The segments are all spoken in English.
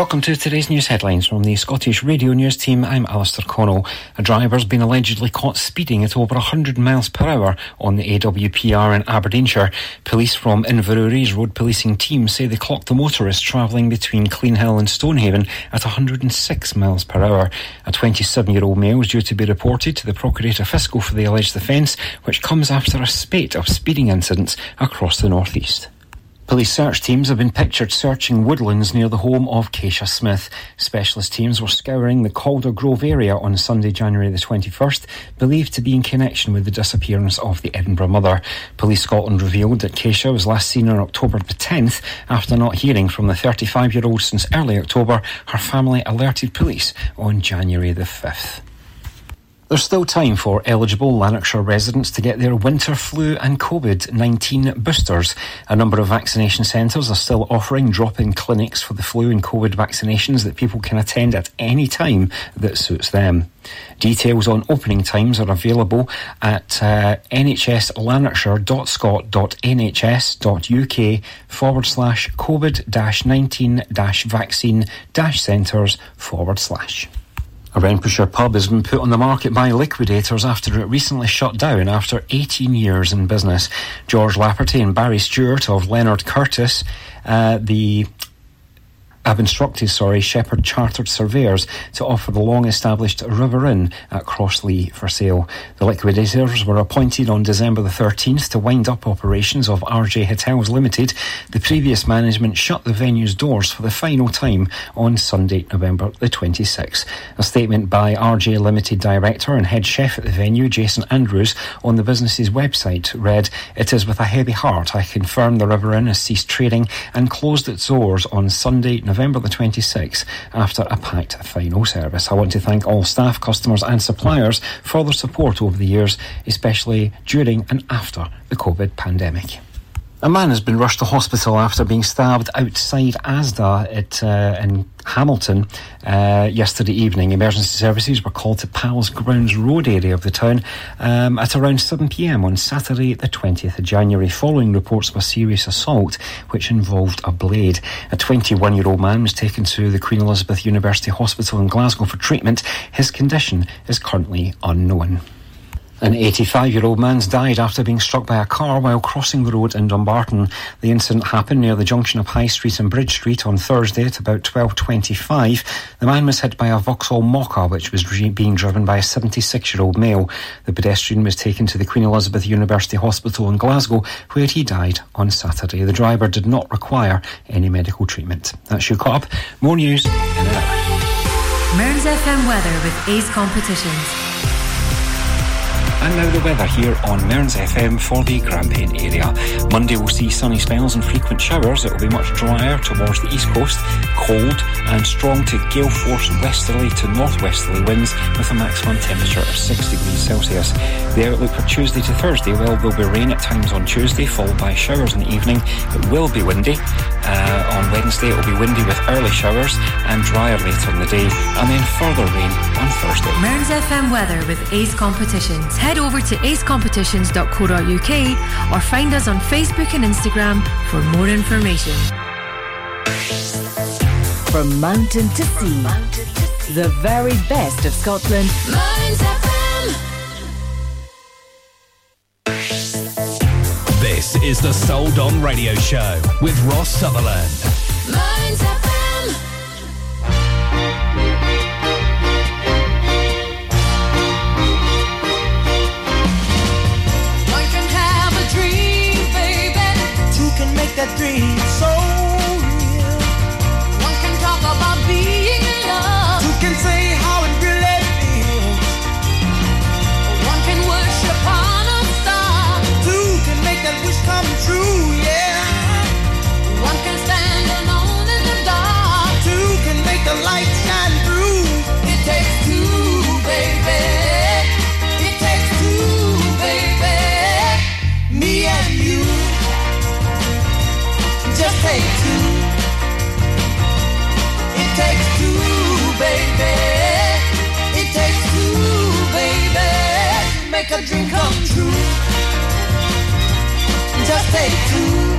Welcome to today's news headlines from the Scottish Radio News team. I'm Alistair Connell. A driver's been allegedly caught speeding at over 100 miles per hour on the AWPR in Aberdeenshire. Police from Inverurie's road policing team say they clocked the motorist travelling between Cleanhill and Stonehaven at 106 miles per hour. A 27-year-old male is due to be reported to the Procurator Fiscal for the alleged offence, which comes after a spate of speeding incidents across the northeast. Police search teams have been pictured searching woodlands near the home of Keisha Smith. Specialist teams were scouring the Calder Grove area on Sunday, January the 21st, believed to be in connection with the disappearance of the Edinburgh mother. Police Scotland revealed that Keisha was last seen on October the 10th. After not hearing from the 35 year old since early October, her family alerted police on January the 5th. There's still time for eligible Lanarkshire residents to get their winter flu and COVID 19 boosters. A number of vaccination centres are still offering drop in clinics for the flu and COVID vaccinations that people can attend at any time that suits them. Details on opening times are available at uh, nhslanarkshire.scot.nhs.uk forward slash COVID 19 vaccine centres forward slash. A Renfrewshire pub has been put on the market by liquidators after it recently shut down after 18 years in business. George Lapperty and Barry Stewart of Leonard Curtis, uh, the have instructed, sorry, Shepherd Chartered Surveyors to offer the long-established River Inn at Crosslee for sale. The liquidators were appointed on December the 13th to wind up operations of RJ Hotels Limited. The previous management shut the venue's doors for the final time on Sunday, November the 26th. A statement by RJ Limited director and head chef at the venue, Jason Andrews, on the business's website read, It is with a heavy heart I confirm the River Inn has ceased trading and closed its doors on Sunday, November the 26th after a packed final service. I want to thank all staff, customers and suppliers for their support over the years, especially during and after the COVID pandemic. A man has been rushed to hospital after being stabbed outside Asda at, uh, in Hamilton uh, yesterday evening. Emergency services were called to Palace Grounds Road area of the town um, at around 7pm on Saturday, the 20th of January, following reports of a serious assault which involved a blade. A 21 year old man was taken to the Queen Elizabeth University Hospital in Glasgow for treatment. His condition is currently unknown. An 85 year old man's died after being struck by a car while crossing the road in Dumbarton. The incident happened near the junction of High Street and Bridge Street on Thursday at about 12.25. The man was hit by a Vauxhall Mokka which was being driven by a 76 year old male. The pedestrian was taken to the Queen Elizabeth University Hospital in Glasgow where he died on Saturday. The driver did not require any medical treatment. That's your up. More news. Mearns FM weather with Ace Competitions. And now the weather here on Mearns FM for the Grampian area. Monday will see sunny spells and frequent showers. It will be much drier towards the east coast, cold and strong to gale force westerly to northwesterly winds with a maximum temperature of 6 degrees Celsius. The outlook for Tuesday to Thursday, well, there'll be rain at times on Tuesday, followed by showers in the evening. It will be windy. Uh, Wednesday, it will be windy with early showers and drier later in the day, and then further rain on Thursday. Mearns FM weather with Ace Competitions head over to acecompetitions.co.uk or find us on Facebook and Instagram for more information. From mountain to sea, the very best of Scotland. Mearns FM. This is the Soul Don Radio Show with Ross Sutherland. Dream come true. Just take two.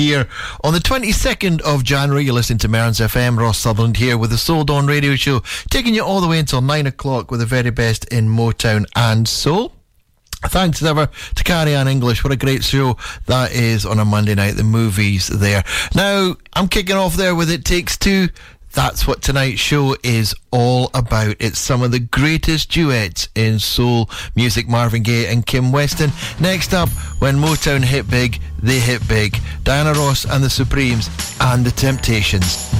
here on the 22nd of January. You're listening to Mearns FM. Ross Sutherland here with the Soul Don Radio Show, taking you all the way until 9 o'clock with the very best in Motown and Soul. Thanks as ever to Carrie Ann English. What a great show that is on a Monday night. The movies there. Now, I'm kicking off there with It Takes Two. That's what tonight's show is all about. It's some of the greatest duets in soul music, Marvin Gaye and Kim Weston. Next up, when Motown hit big, they hit big. Diana Ross and the Supremes and the Temptations.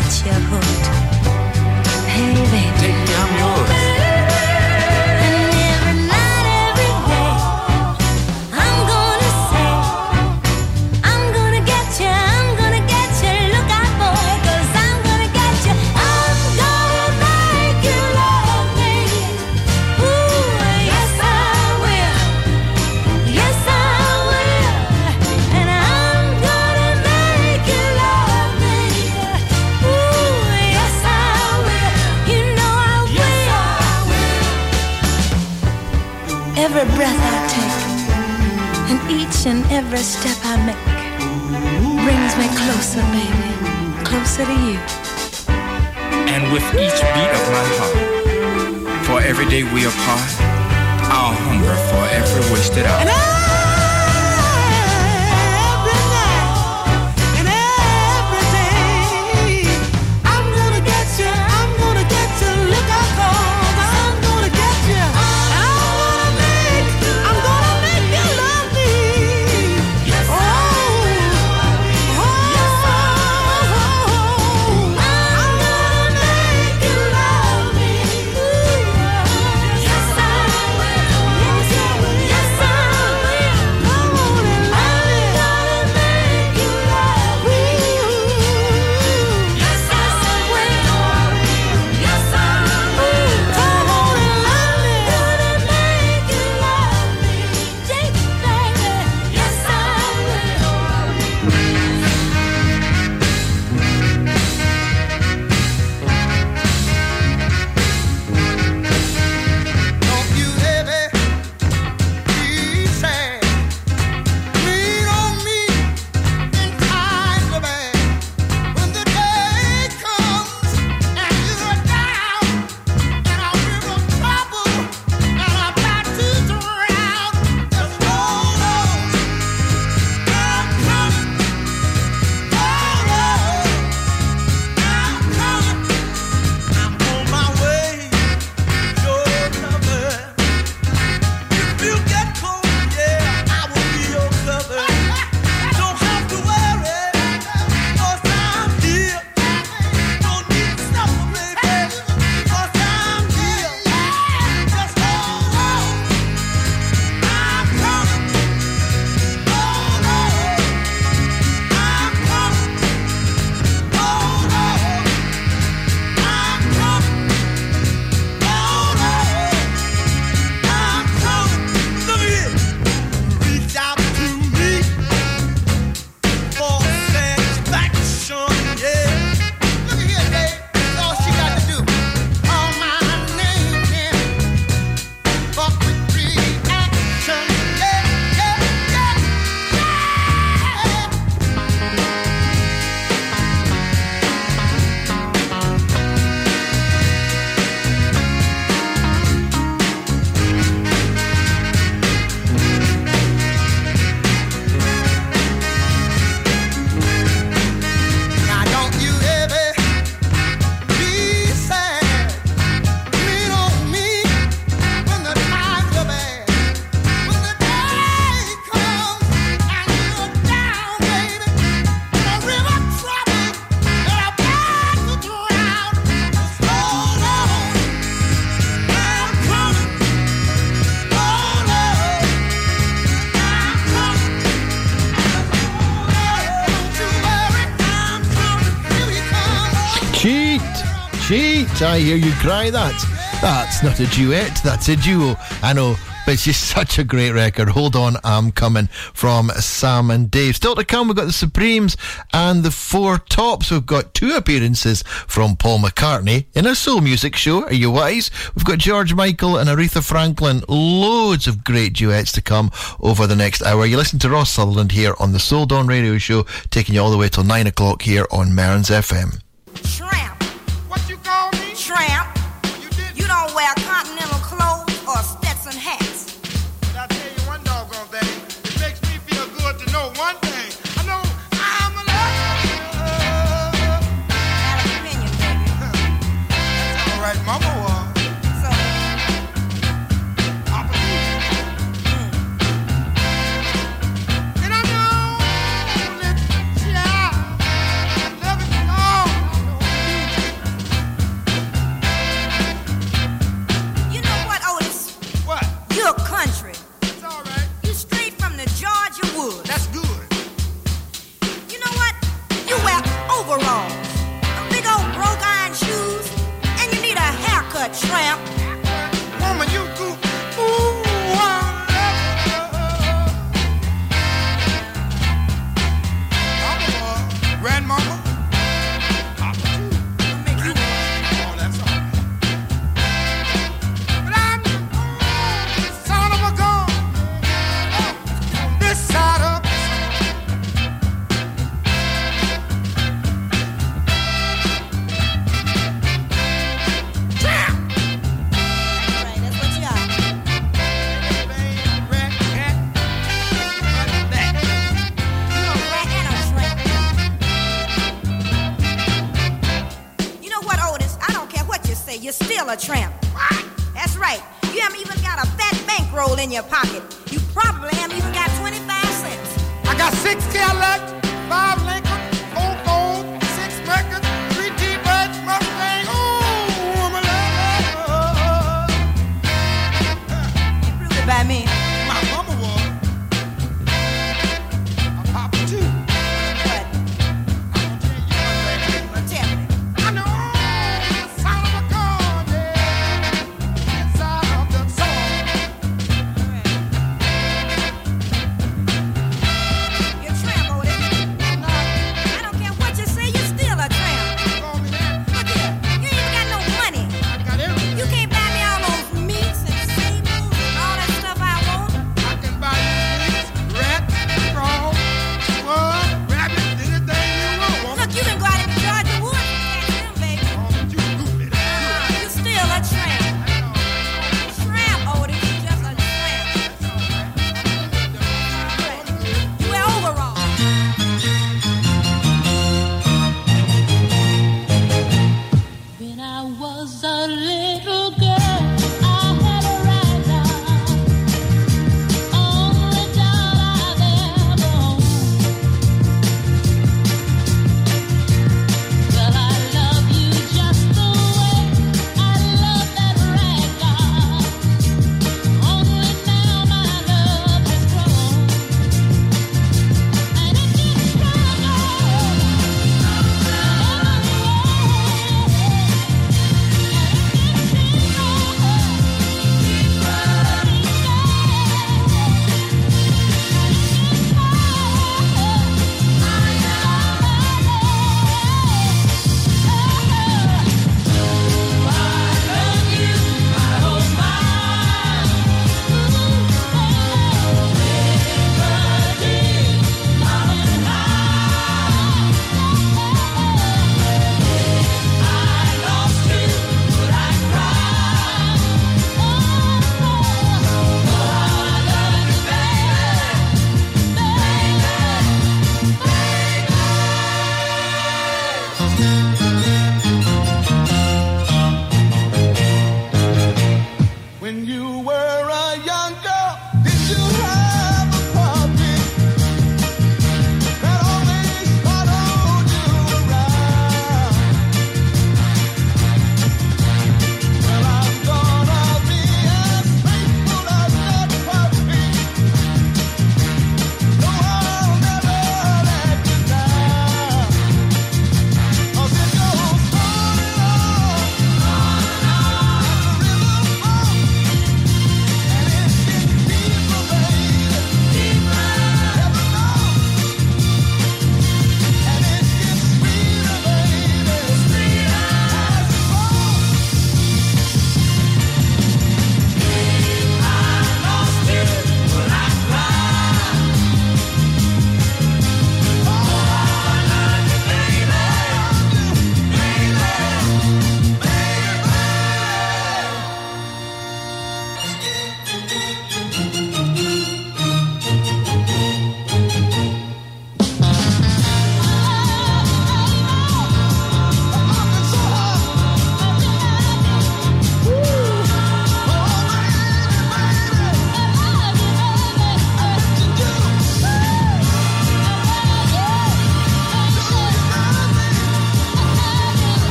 catch your hood. I Hear You Cry. That that's not a duet, that's a duo. I know, but it's just such a great record. Hold on, I'm coming from Sam and Dave. Still to come, we've got the Supremes and the Four Tops. We've got two appearances from Paul McCartney in a soul music show. Are you wise? We've got George Michael and Aretha Franklin. Loads of great duets to come over the next hour. You listen to Ross Sutherland here on the Soul Don Radio Show, taking you all the way till nine o'clock here on Mearns FM. Shrimp tramp.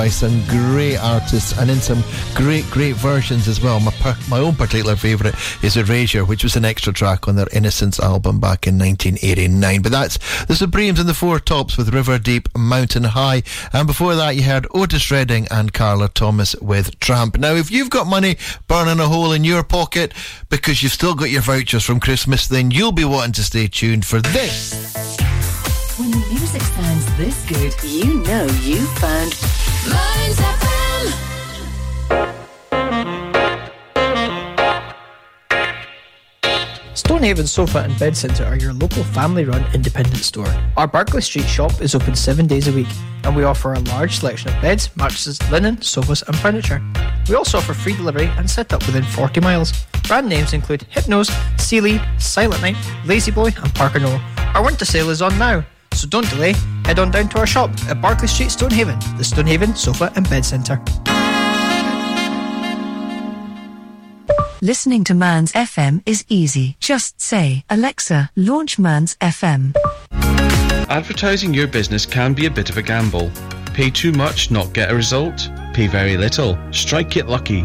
By some great artists and in some great, great versions as well. My, per- my own particular favourite is Erasure, which was an extra track on their Innocence album back in 1989. But that's the Supremes and the Four Tops with River Deep, Mountain High. And before that, you heard Otis Redding and Carla Thomas with Tramp. Now, if you've got money burning a hole in your pocket because you've still got your vouchers from Christmas, then you'll be wanting to stay tuned for this. When the music sounds this good, you know you found Mearns FM. Stonehaven Sofa and Bed Centre are your local family run independent store. Our Barclay Street shop is open seven days a week and we offer a large selection of beds, mattresses, linen, sofas, and furniture. We also offer free delivery and set up within 40 miles. Brand names include Hypnos, Sealy, Silent Night, La-Z-Boy, and Parker Knoll. Our winter sale is on now, so don't delay. Head on down to our shop at Barclay Street, Stonehaven, the Stonehaven Sofa and Bed Centre. Listening to Mearns FM is easy. Just say, Alexa, launch Mearns FM. Advertising your business can be a bit of a gamble. Pay too much, not get a result. Pay very little, strike it lucky.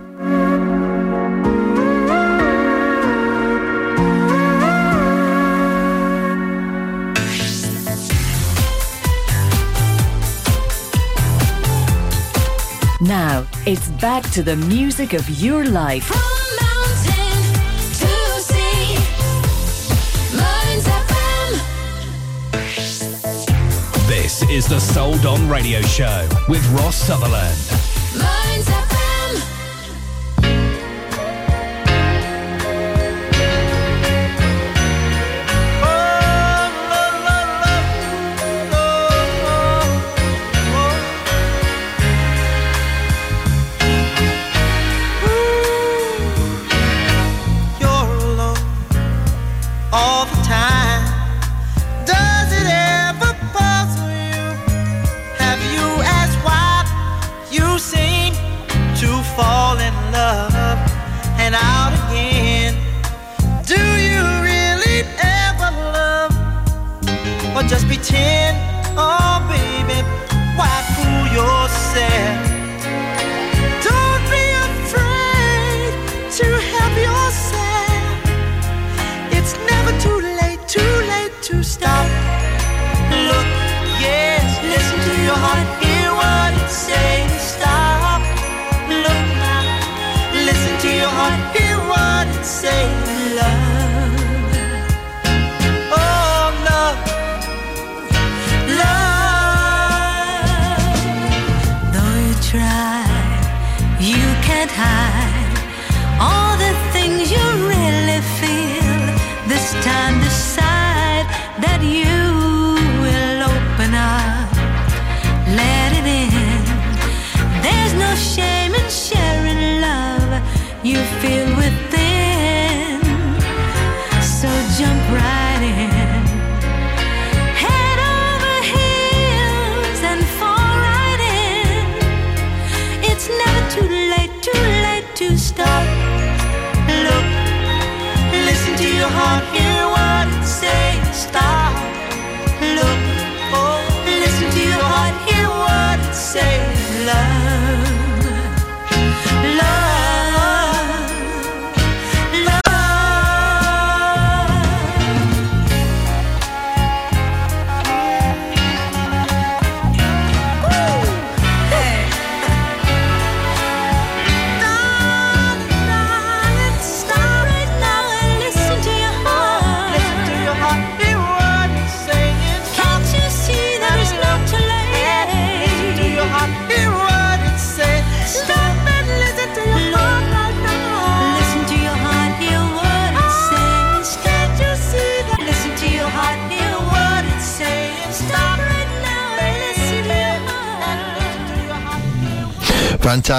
Now, it's back to the music of your life. From mountain to sea. This is the Soul Don Radio Show with Ross Sutherland.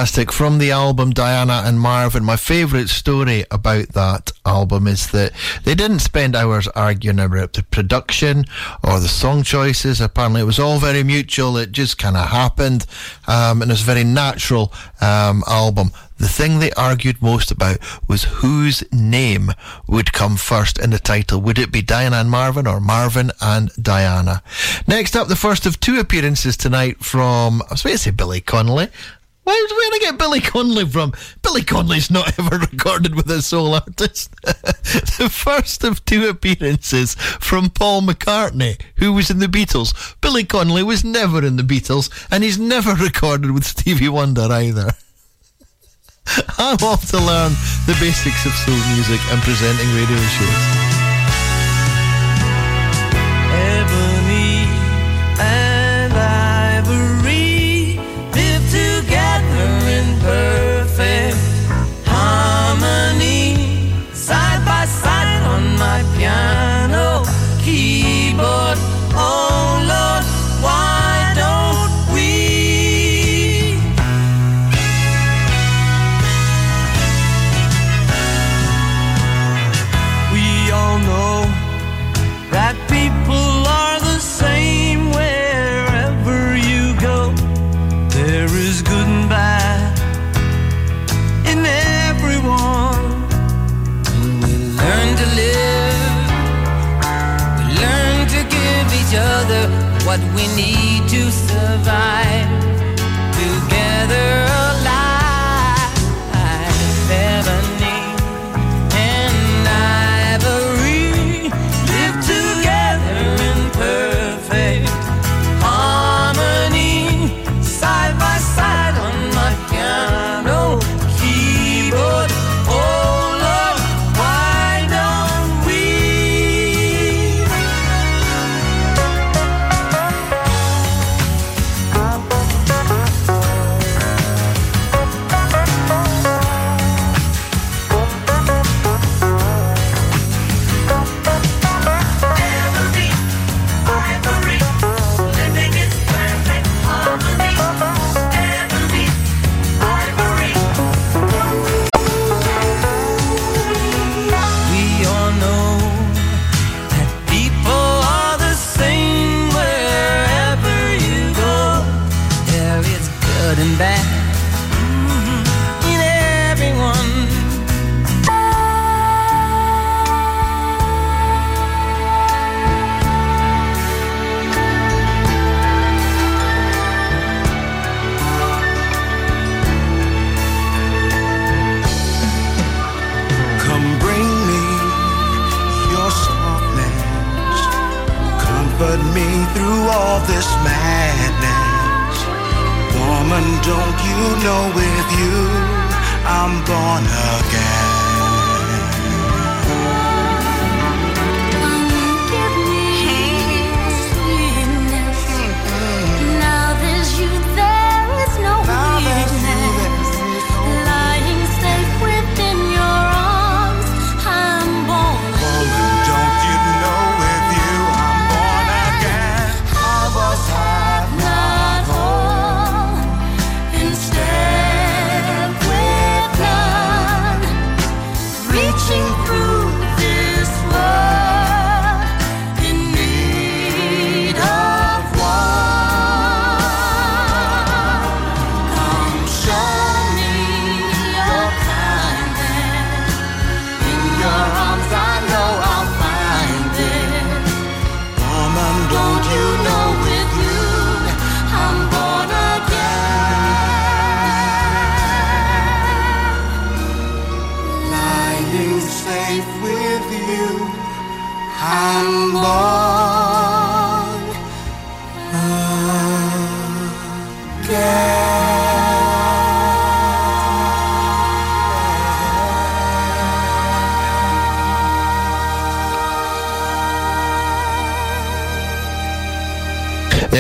Fantastic. From the album Diana and Marvin, my favourite story about that album is that they didn't spend hours arguing about the production or the song choices. Apparently, it was all very mutual. It just kind of happened. Um, and it's a very natural um, album. The thing they argued most about was whose name would come first in the title. Would it be Diana and Marvin or Marvin and Diana? Next up, the first of two appearances tonight from, I was going to say Billy Connolly. Why where did I get Billy Connolly from? Billy Connolly's not ever recorded with a soul artist. the first of two appearances from Paul McCartney, who was in the Beatles. Billy Connolly was never in the Beatles, and he's never recorded with Stevie Wonder either. I'm off to learn the basics of soul music and presenting radio shows.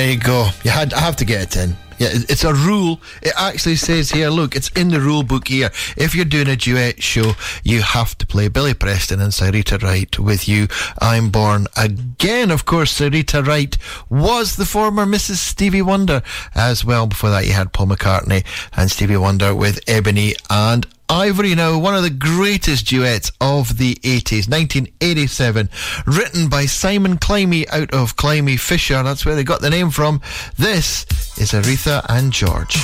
There you go. You had. I have to get it in. Yeah, it's a rule. It actually says here, look, it's in the rule book here. If you're doing a duet show, you have to play Billy Preston and Syreeta Wright with you. I'm born again. Of course, Syreeta Wright was the former Mrs. Stevie Wonder as well. Before that, you had Paul McCartney and Stevie Wonder with Ebony and Ivory now, one of the greatest duets of the 80s, 1987, written by Simon Climie out of Climie Fisher. That's where they got the name from. This is Aretha and George.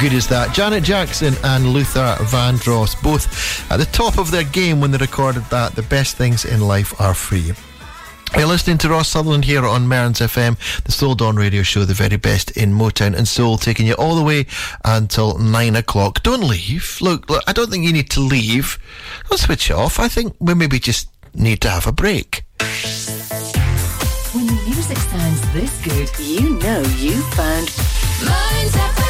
Good is that? Janet Jackson and Luther Vandross, both at the top of their game when they recorded that. The best things in life are free. You're listening to Ross Sutherland here on Mearns FM, the Soul Don radio show, the very best in Motown and Soul, taking you all the way until nine o'clock. Don't leave. Look, look, I don't think you need to leave. Don't switch off. I think we maybe just need to have a break. When the music sounds this good, you know you found FM.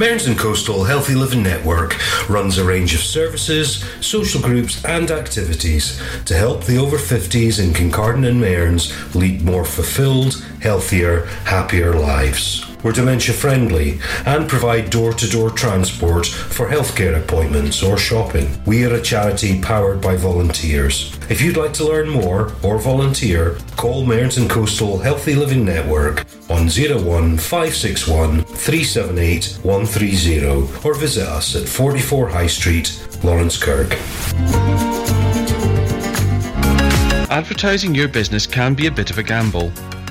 Mearns and Coastal Healthy Living Network runs a range of services, social groups, and activities to help the over 50s in Kincardine and Mearns lead more fulfilled, healthier, happier lives. We're dementia friendly and provide door to door transport for healthcare appointments or shopping. We are a charity powered by volunteers. If you'd like to learn more or volunteer, call Mearns Coastal Healthy Living Network on 01561 378 130 or visit us at 44 High Street, Laurencekirk. Advertising your business can be a bit of a gamble.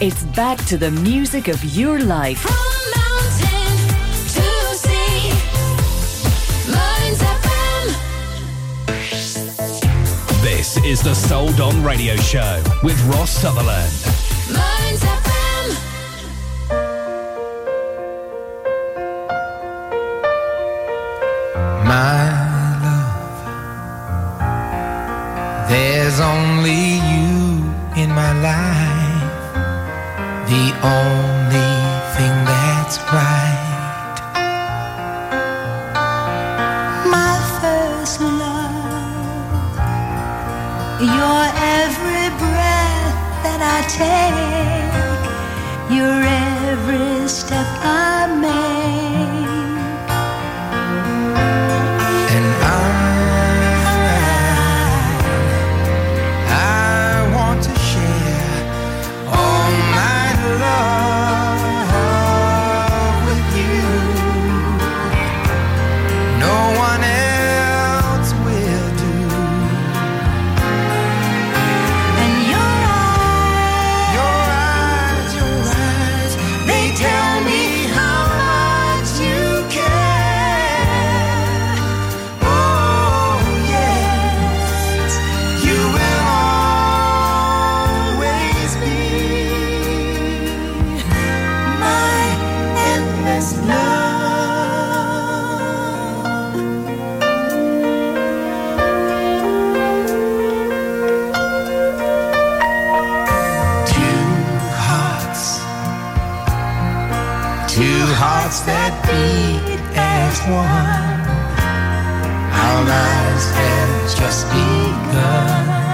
It's back to the music of your life. This is the Soul Don Radio Show with Ross Sutherland. My love, there's only you in my life, the only thing that's right. My first love, your every breath that I take, your two hearts that beat as one. Our lives have just begun.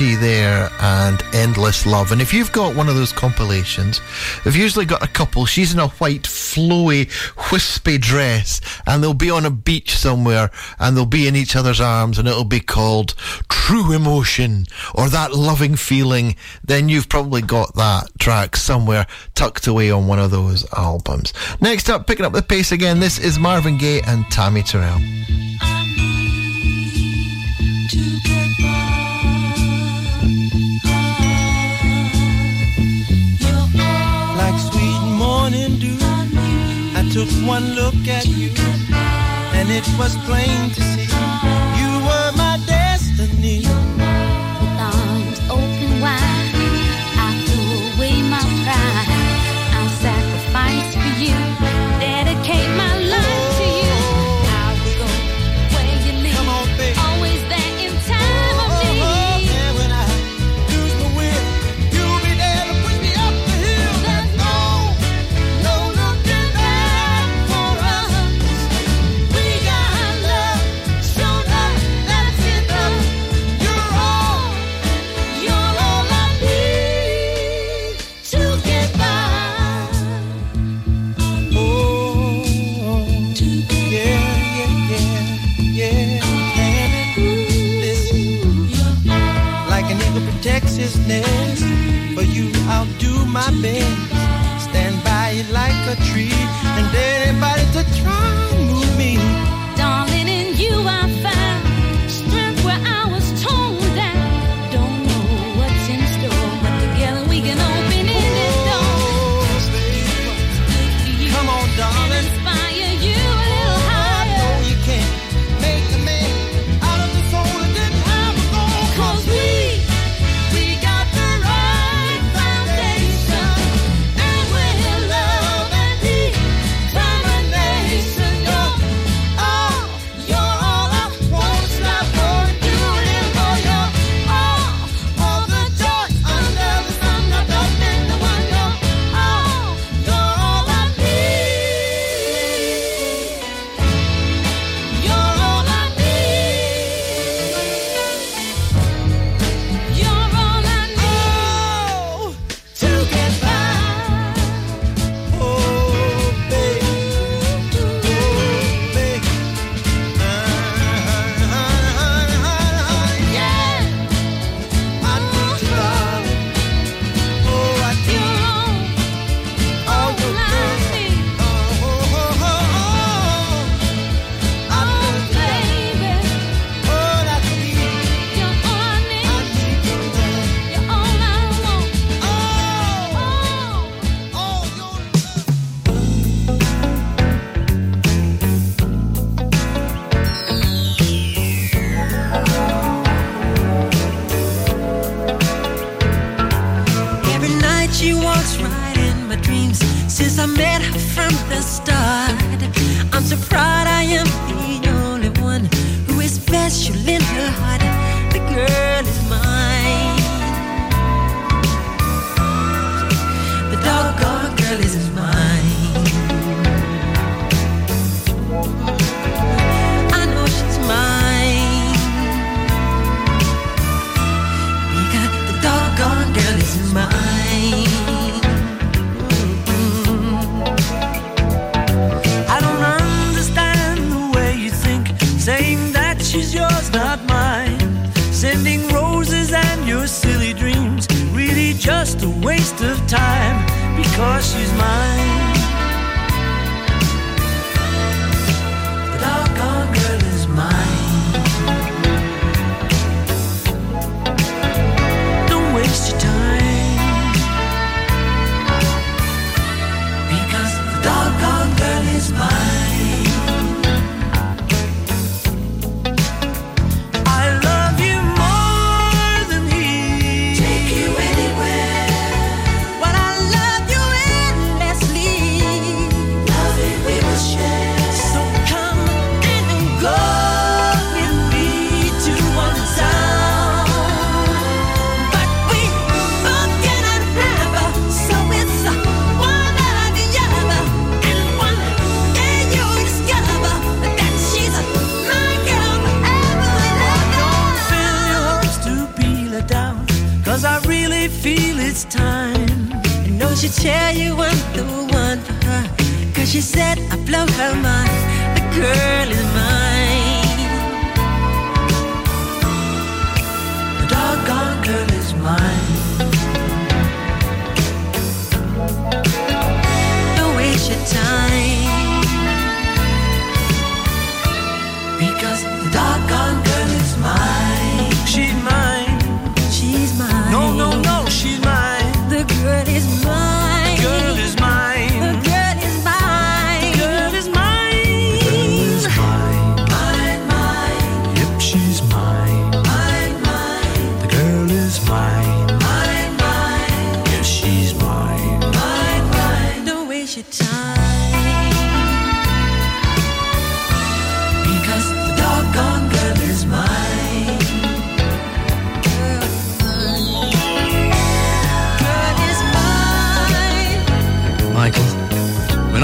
There and Endless Love. And if you've got one of those compilations, they've usually got a couple. She's in a white, flowy, wispy dress, and they'll be on a beach somewhere, and they'll be in each other's arms, and it'll be called True Emotion or That Loving Feeling. Then you've probably got that track somewhere tucked away on one of those albums. Next up, picking up the pace again, this is Marvin Gaye and Tammy Terrell. together. took one look at you, and it was plain to see you were my destiny.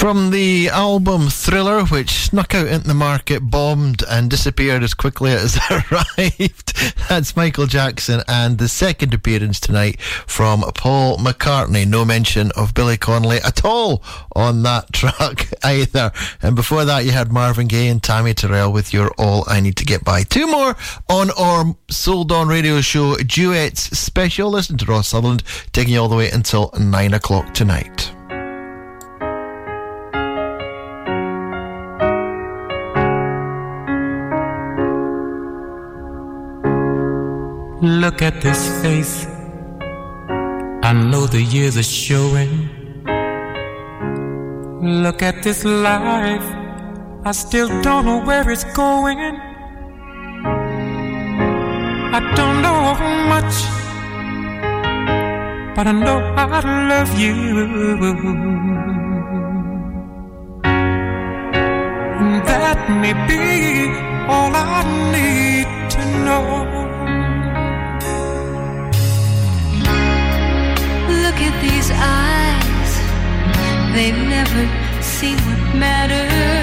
From the album Thriller, which snuck out into the market, bombed, and disappeared as quickly as it arrived, that's Michael Jackson and the second appearance tonight from Paul McCartney. No mention of Billy Connolly at all on that track either. And before that, you had Marvin Gaye and Tammy Terrell with You're All I Need to Get By. Two more on our Soul Don radio show duets special. Listen to Ross Sutherland taking you all the way until nine o'clock tonight. Look at this face. I know the years are showing. Look at this life. I still don't know where it's going. I don't know how much, but I know I love you. And that may be all I need to know. Eyes, they've never seen what matters.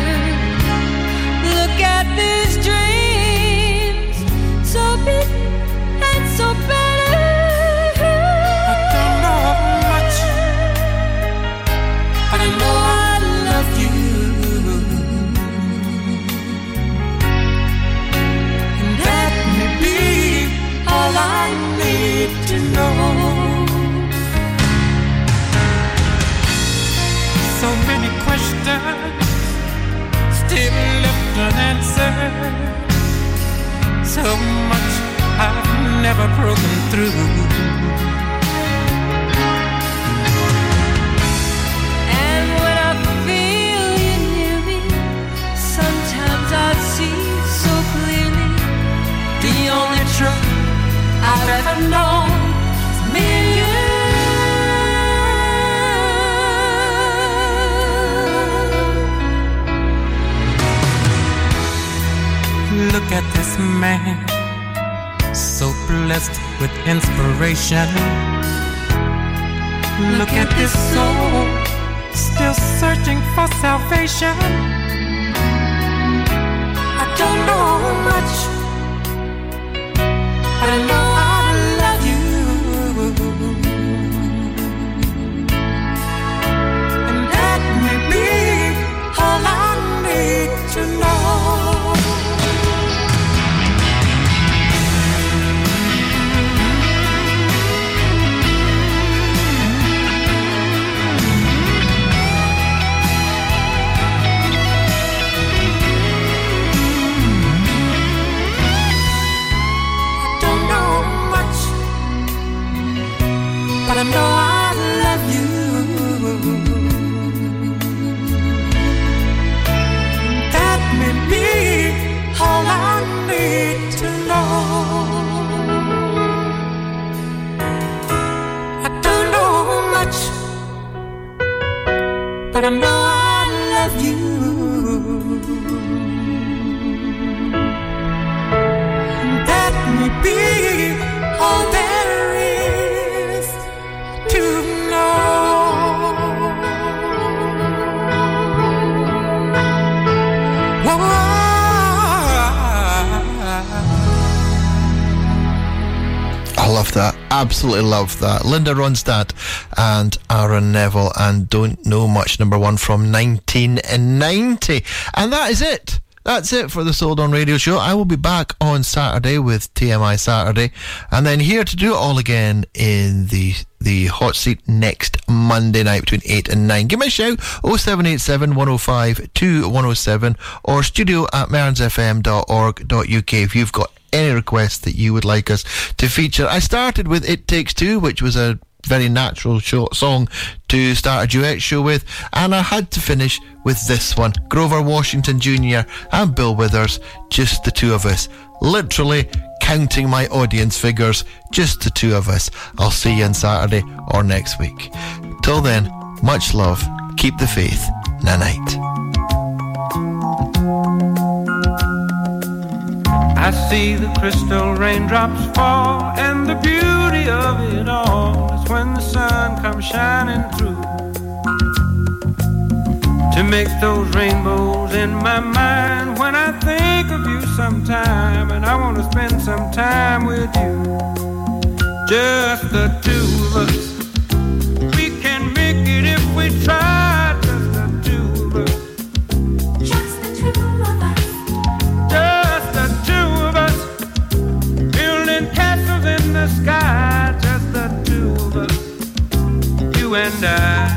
So much I've never broken through. And when I feel you near me, sometimes I see so clearly the only truth I've ever known Look at this man, so blessed with inspiration. Look at this soul, still searching for salvation. I don't know much, but I know Absolutely love that. Linda Ronstadt and Aaron Neville and Don't Know Much number one from 1990. And that is it. That's it for the Soul Don Radio Show. I will be back on Saturday with TMI Saturday, and then here to do it all again in the the hot seat next Monday night between 8 and 9. Give me a shout 0787 105 2107 or studio at mearnsfm.org.uk if you've got any requests that you would like us to feature. I started with It Takes Two, which was a very natural short song to start a duet show with, and I had to finish with this one Grover Washington Jr. and Bill Withers, just the two of us. Literally counting my audience figures, just the two of us. I'll see you on Saturday or next week. Till then, much love, keep the faith, na night. I see the crystal raindrops fall, and the beauty of it all is when the sun comes shining through. To make those rainbows in my mind when I think of you sometime, and I want to spend some time with you. Just the two of us. We can make it if we try, just the two of us. Just the two of us. Just the two of us building castles in the sky. Just the two of us, you and I.